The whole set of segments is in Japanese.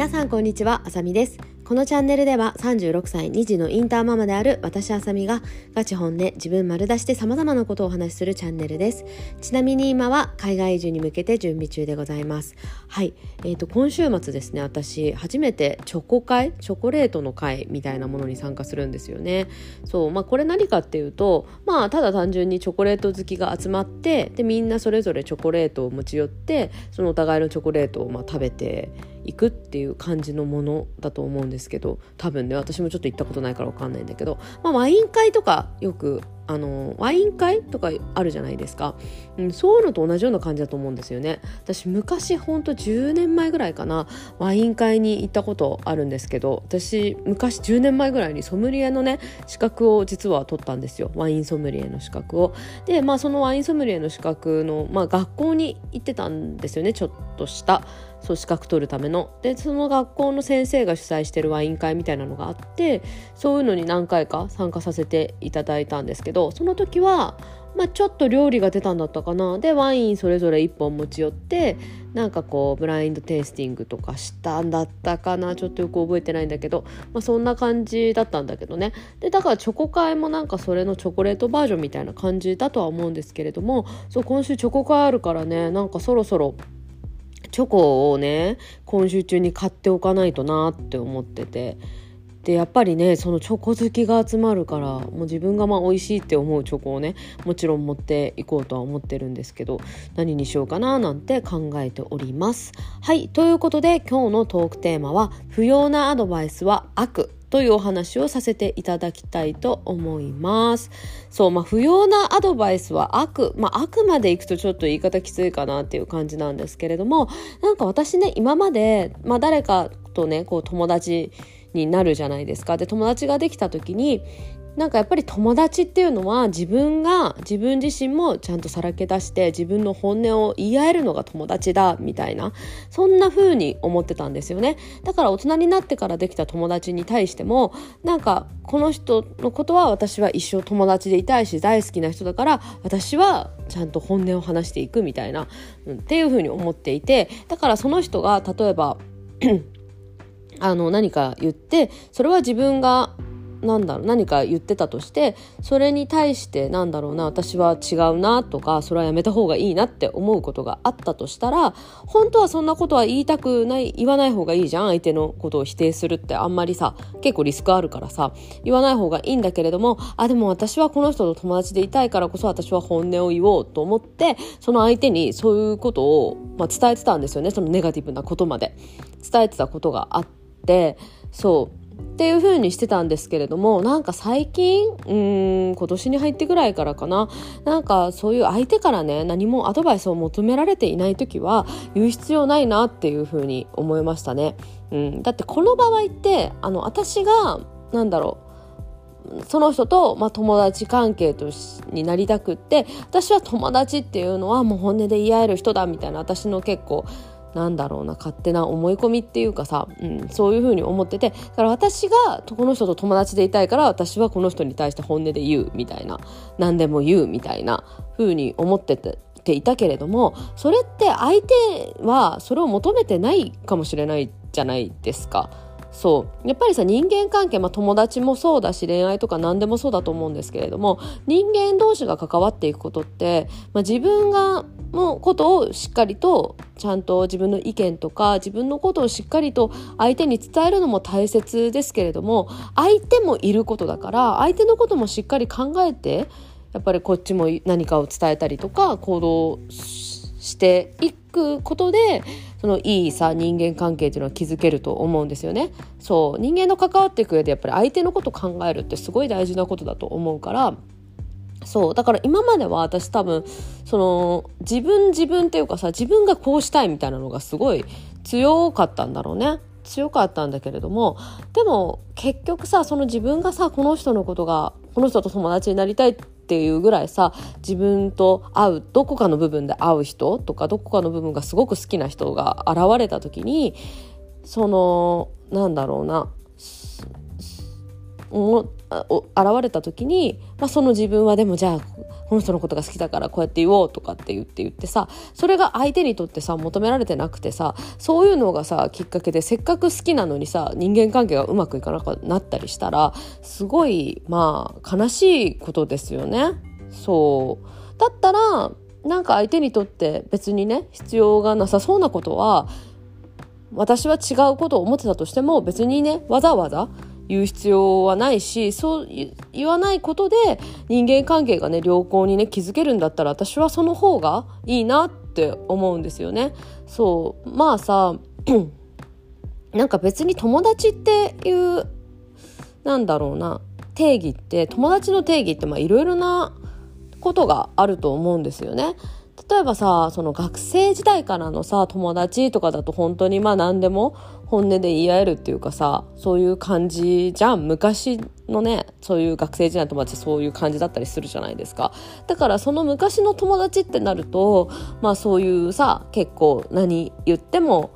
皆さんこんにちはあさみです。このチャンネルでは36歳2児のインターママである私あさみがガチ本で自分丸出して様々なことをお話しするチャンネルです。ちなみに今は海外移住に向けて準備中でございます。はい。えーと今週末ですね私初めてチョコ会チョコレートの会みたいなものに参加するんですよね。そうまあこれ何かっていうとまあただ単純にチョコレート好きが集まってでみんなそれぞれチョコレートを持ち寄ってそのお互いのチョコレートをまあ食べていくっていう感じのものだと思うんですけど多分ね私もちょっと行ったことないから分かんないんだけど、まあ、ワイン会とかよくあのワイン会とかあるじゃないですか、うん、そういうのと同じような感じだと思うんですよね。私昔ほんと10年前ぐらいかなワイン会に行ったことあるんですけど私昔10年前ぐらいにソムリエのね資格を実は取ったんですよ。ワインソムリエの資格を。でまあそのワインソムリエの資格の、まあ、学校に行ってたんですよねちょっとした。そう資格取るための。でその学校の先生が主催してるワイン会みたいなのがあってそういうのに何回か参加させていただいたんですけどその時は、まあ、ちょっと料理が出たんだったかな。でワインそれぞれ1本持ち寄ってなんかこうブラインドテイスティングとかしたんだったかな。ちょっとよく覚えてないんだけど、まあ、そんな感じだったんだけどね。でだからチョコ会もなんかそれのチョコレートバージョンみたいな感じだとは思うんですけれどもそう今週チョコ会あるからねなんかそろそろチョコをね今週中に買っておかないとなって思っててでやっぱりねそのチョコ好きが集まるからもう自分がまあ美味しいって思うチョコをねもちろん持っていこうとは思ってるんですけど何にしようかななんて考えております。はいということで今日のトークテーマは「不要なアドバイスは悪」というお話をさせていただきたいと思います。そう、まあ、不要なアドバイスは悪、まあ、悪まで行くとちょっと言い方きついかなっていう感じなんですけれども、なんか私ね、今まで、まあ、誰かとね、こう友達になるじゃないですか。で、友達ができた時に、なんかやっぱり友達っていうのは自分が自分自身もちゃんとさらけ出して自分の本音を言い合えるのが友達だみたいなそんな風に思ってたんですよね。だから大人になってからできた友達に対してもなんかこの人のことは私は一生友達でいたいし大好きな人だから私はちゃんと本音を話していくみたいな、うん、っていう風に思っていてだからその人が例えば あの何か言ってそれは自分がなんだろう何か言ってたとしてそれに対してなんだろうな私は違うなとかそれはやめた方がいいなって思うことがあったとしたら本当はそんなことは言いたくない言わない方がいいじゃん相手のことを否定するって。あんまりさ結構リスクあるからさ言わない方がいいんだけれどもあでも私はこの人と友達でいたいからこそ私は本音を言おうと思ってその相手にそういうことを、まあ、伝えてたんですよねそのネガティブなことまで。伝えてたことがあってそう。っていう風にしてたんですけれどもなんか最近うん今年に入ってぐらいからかななんかそういう相手からね何もアドバイスを求められていない時は言う必要ないなっていう風に思いましたね。うん、だってこの場合ってあの私がなんだろうその人と、まあ、友達関係とになりたくって私は友達っていうのはもう本音で言い合える人だみたいな私の結構なんだろうな勝手な思い込みっていうかさ、うん、そういうふうに思っててだから私がこの人と友達でいたいから私はこの人に対して本音で言うみたいな何でも言うみたいなふうに思ってて。ていたけれどもそれって相手はそれを求めてないかもしれないじゃないですか。そうやっぱりさ人間関係、まあ、友達もそうだし恋愛とか何でもそうだと思うんですけれども人間同士が関わっていくことって、まあ、自分がのことをしっかりとちゃんと自分の意見とか自分のことをしっかりと相手に伝えるのも大切ですけれども相手もいることだから相手のこともしっかり考えてやっぱりこっちも何かを伝えたりとか行動していくことでそのいいさ人間関係っていうのは築けると思うんですよね。そう人間の関わっていく上でやっぱり相手のこと考えるってすごい大事なことだと思うからそう。だから今までは私多分その自分自分っていうかさ自分がこうしたいみたいなのがすごい強かったんだろうね。強かったんだけれどもでも結局さその自分がさこの人のことがこの人と友達になりたいっていうぐらいさ自分と会うどこかの部分で会う人とかどこかの部分がすごく好きな人が現れた時にそのなんだろうな現れた時に、まあ、その自分はでもじゃあこの人のことが好きだからこうやって言おうとかって言って言ってさそれが相手にとってさ求められてなくてさそういうのがさきっかけでせっかく好きなのにさ人間関係がうまくいかなくなったりしたらすごいまあ悲しいことですよね。そうだったらなんか相手にとって別にね必要がなさそうなことは私は違うことを思ってたとしても別にねわざわざ言う必要はないしそう言わないことで人間関係がね良好にね築けるんだったら私はその方がいいなって思うんですよね。そうまあさ なんか別に友達っていうなんだろうな定義って友達の定義っていろいろなことがあると思うんですよね。例えばさその学生時代からのさ友達とかだと本当にまあ何でも本音で言い合えるっていうかさそういう感じじゃん。昔のねそういう学生時代の友達そういう感じだったりするじゃないですか。だからその昔の友達ってなるとまあそういうさ結構何言っても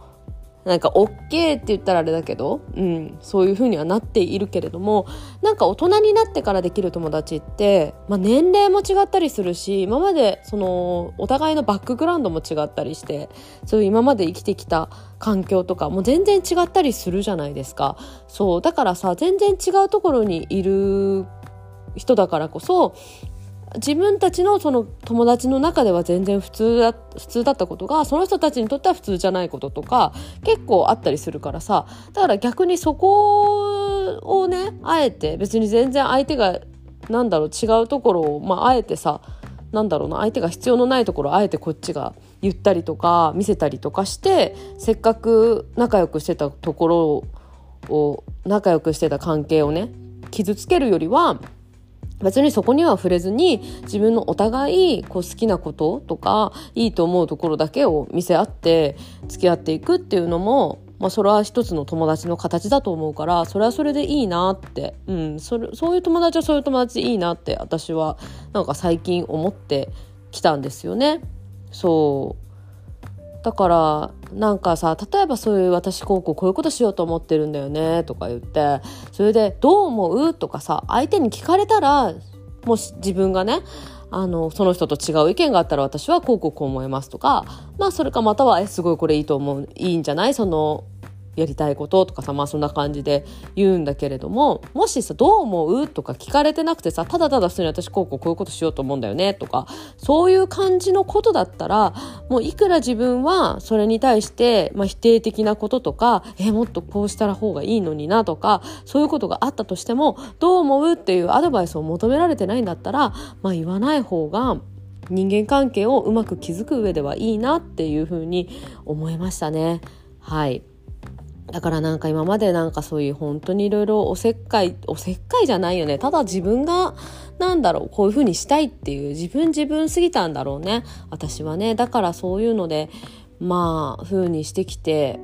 なんか OK って言ったらあれだけど、うん、そういう風にはなっているけれどもなんか大人になってからできる友達って、まあ、年齢も違ったりするし今までそのお互いのバックグラウンドも違ったりしてそういう今まで生きてきた環境とかも全然違ったりするじゃないですか。そうだからさ全然違うところにいる人だからこそ自分たちのその友達の中では全然普通だ普通だったことがその人たちにとっては普通じゃないこととか結構あったりするからさ。だから逆にそこをねあえて別に全然相手がなんだろう違うところを、まあ、あえてさなんだろうな相手が必要のないところをあえてこっちが言ったりとか見せたりとかしてせっかく仲良くしてたところを仲良くしてた関係をね傷つけるよりは別にそこには触れずに自分のお互いこう好きなこととかいいと思うところだけを見せ合って付き合っていくっていうのも、まあ、それは一つの友達の形だと思うからそれはそれでいいなって、うん、それそういう友達はそういう友達いいなって私はなんか最近思ってきたんですよね。そうだからなんかさ例えばそういう私こうこうこういうことしようと思ってるんだよねとか言ってそれで「どう思う?」とかさ相手に聞かれたらもし自分がねあのその人と違う意見があったら私はこうこうこう思いますとかまあそれかまたは「えすごいこれいいと思ういいんじゃない？そのやりたいこととかさまあそんな感じで言うんだけれどももしさどう思うとか聞かれてなくてさただただ普通に私こうこうこういうことしようと思うんだよねとかそういう感じのことだったらもういくら自分はそれに対して、まあ、否定的なこととかえもっとこうしたら方がいいのになとかそういうことがあったとしてもどう思うっていうアドバイスを求められてないんだったら、まあ、言わない方が人間関係をうまく築く上ではいいなっていうふうに思いましたね。はい。だからなんか今までなんかそういう本当にいろいろおせっかい、おせっかいじゃないよね。ただ自分が、なんだろう、こういう風にしたいっていう自分自分すぎたんだろうね。私はね。だからそういうので、まあ、風にしてきて、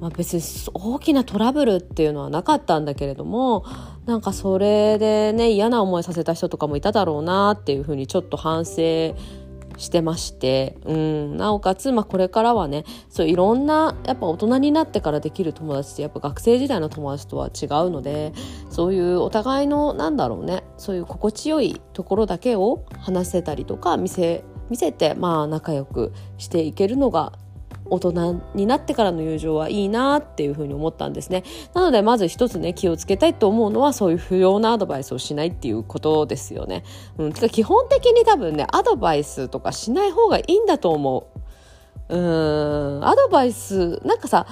まあ別に大きなトラブルっていうのはなかったんだけれども、なんかそれでね、嫌な思いさせた人とかもいただろうなっていう風にちょっと反省してまして、うん、なおかつ、まあ、これからはねそういろんなやっぱ大人になってからできる友達ってやっぱ学生時代の友達とは違うのでそういうお互いのなんだろうねそういう心地よいところだけを話せたりとか見せ見せてまあ仲良くしていけるのが大人になってからの友情はいいなっていうふうに思ったんですね。なのでまず一つね気をつけたいと思うのはそういう不要なアドバイスをしないっていうことですよね。うん、てか基本的に多分ねアドバイスとかしない方がいいんだと思う。うん、アドバイス、なんかさ、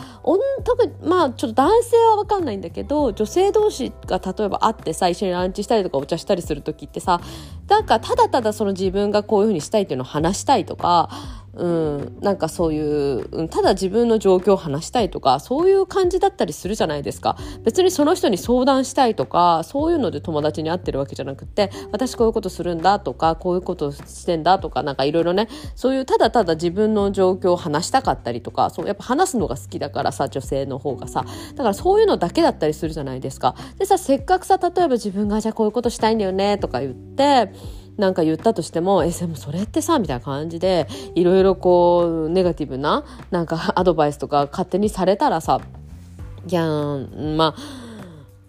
特に、まあちょっと男性はわかんないんだけど、女性同士が例えば会ってさ、一緒にランチしたりとかお茶したりする時ってさ、なんかただただその自分がこういうふうにしたいっていうのを話したいとか、うん、なんかそういうただ自分の状況を話したいとかそういう感じだったりするじゃないですか。別にその人に相談したいとかそういうので友達に会ってるわけじゃなくて私こういうことするんだとかこういうことしてんだとかなんかいろいろねそういうただただ自分の状況を話したかったりとかそうやっぱ話すのが好きだからさ女性の方がさ。だからそういうのだけだったりするじゃないですか。でさせっかくさ例えば自分がじゃあこういうことしたいんだよねとか言ってなんか言ったとしても、え、でもそれってさ、みたいな感じで、いろいろこう、ネガティブな、なんか アドバイスとか勝手にされたらさ、いやまあ、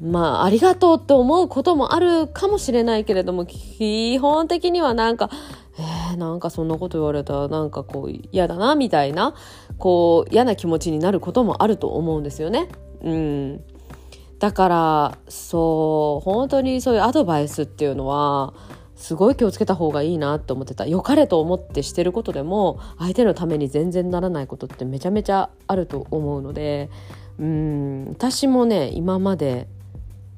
まあ、ありがとうって思うこともあるかもしれないけれども、基本的にはなんか、えー、なんかそんなこと言われたらなんかこう嫌だなみたいな、こう嫌な気持ちになることもあると思うんですよね。うん。だから、そう、本当にそういうアドバイスっていうのは、すごい気をつけた方がいいなって思ってた。良かれと思ってしてることでも相手のために全然ならないことってめちゃめちゃあると思うのでうん私もね今まで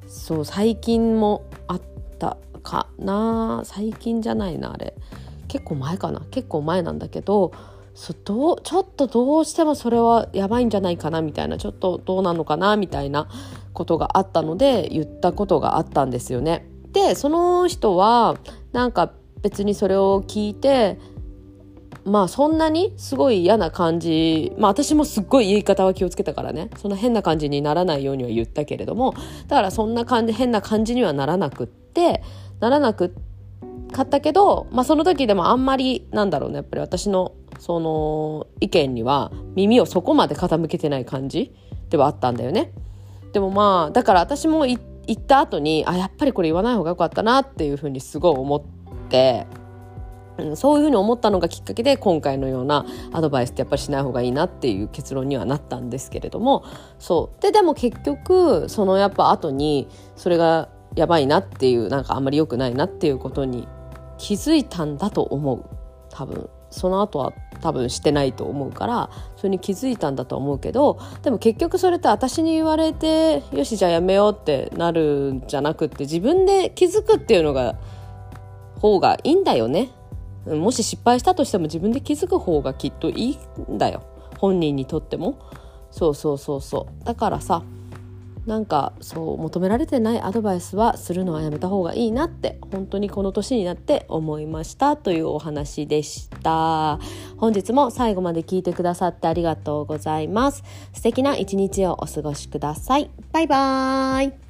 そう最近もあったかな。最近じゃないなあれ。結構前かな。結構前なんだけどそどうちょっとどうしてもそれはやばいんじゃないかなみたいな。ちょっとどうなのかなみたいなことがあったので言ったことがあったんですよね。でその人はなんか別にそれを聞いてまあそんなにすごい嫌な感じまあ私もすっごい言い方は気をつけたからね。そんな変な感じにならないようには言ったけれども。だからそんな感じ変な感じにはならなくってならなくかったけど、まあ、その時でもあんまりなんだろうね。やっぱり私のその意見には耳をそこまで傾けてない感じではあったんだよね。でもまあだから私も言った後にあやっぱりこれ言わない方がよかったなっていうふうにすごい思ってそういうふうに思ったのがきっかけで今回のようなアドバイスってやっぱりしない方がいいなっていう結論にはなったんですけれどもそう。ででも結局そのやっぱ後にそれがやばいなっていうなんかあんまり良くないなっていうことに気づいたんだと思う。多分。その後は多分してないと思うからそれに気づいたんだと思うけどでも結局それって私に言われてよしじゃあやめようってなるんじゃなくって自分で気づくっていうのが方がいいんだよね。もし失敗したとしても自分で気づく方がきっといいんだよ。本人にとっても。そうそうそうそう。だからさなんかそう求められてないアドバイスはするのはやめた方がいいなって本当にこの年になって思いましたというお話でした。本日も最後まで聞いてくださってありがとうございます。素敵な一日をお過ごしください。バイバーイ。